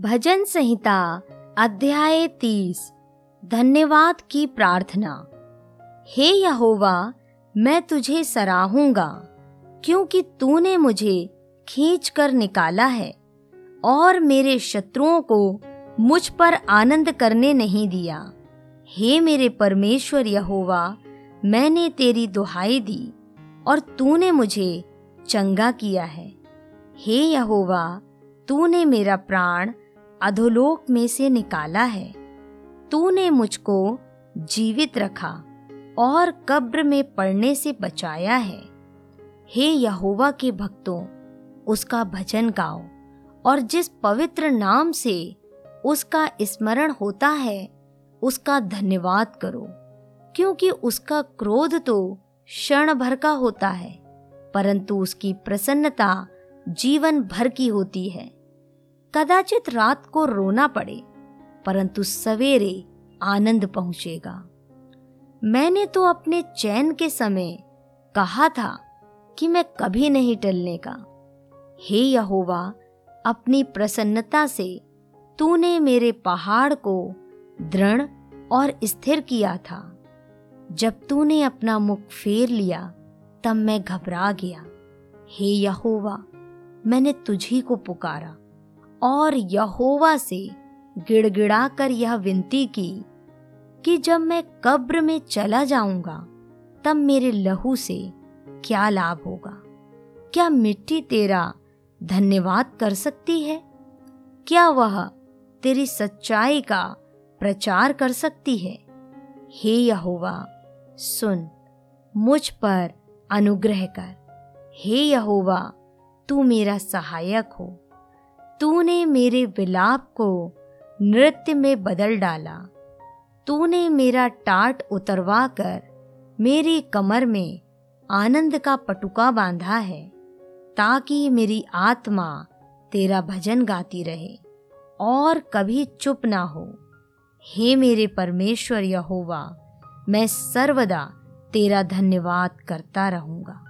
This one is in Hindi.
भजन संहिता, अध्याय तीस, धन्यवाद की प्रार्थना। हे यहोवा, मैं तुझे सराहूँगा, क्योंकि तूने मुझे खींच कर निकाला है, और मेरे शत्रुओं को मुझ पर आनंद करने नहीं दिया। हे मेरे परमेश्वर यहोवा, मैंने तेरी दुहाई दी, और तूने मुझे चंगा किया है। हे यहोवा, तूने मेरा प्राण अधोलोक में से निकाला है। तूने मुझको जीवित रखा और कब्र में पड़ने से बचाया है। हे यहोवा के भक्तों, उसका भजन गाओ और जिस पवित्र नाम से उसका स्मरण होता है, उसका धन्यवाद करो, क्योंकि उसका क्रोध तो क्षण भर का होता है, परंतु उसकी प्रसन्नता जीवन भर की होती है। कदाचित रात को रोना पड़े, परंतु सवेरे आनंद पहुंचेगा। मैंने तो अपने चैन के समय कहा था कि मैं कभी नहीं टलने का। हे यहोवा, अपनी प्रसन्नता से तूने मेरे पहाड़ को दृढ़ और स्थिर किया था। जब तूने अपना मुख फेर लिया, तब मैं घबरा गया। हे यहोवा, मैंने तुझी को पुकारा। और यहोवा से गिड़गिड़ा कर यह विनती की कि जब मैं कब्र में चला जाऊँगा, तब मेरे लहू से क्या लाभ होगा? क्या मिट्टी तेरा धन्यवाद कर सकती है? क्या वह तेरी सच्चाई का प्रचार कर सकती है? हे यहोवा, सुन, मुझ पर अनुग्रह कर। हे यहोवा, तू मेरा सहायक हो। तूने मेरे विलाप को नृत्य में बदल डाला। तूने मेरा टाट उतरवा कर मेरी कमर में आनंद का पटुका बांधा है, ताकि मेरी आत्मा तेरा भजन गाती रहे और कभी चुप ना हो। हे मेरे परमेश्वर यहोवा, मैं सर्वदा तेरा धन्यवाद करता रहूँगा।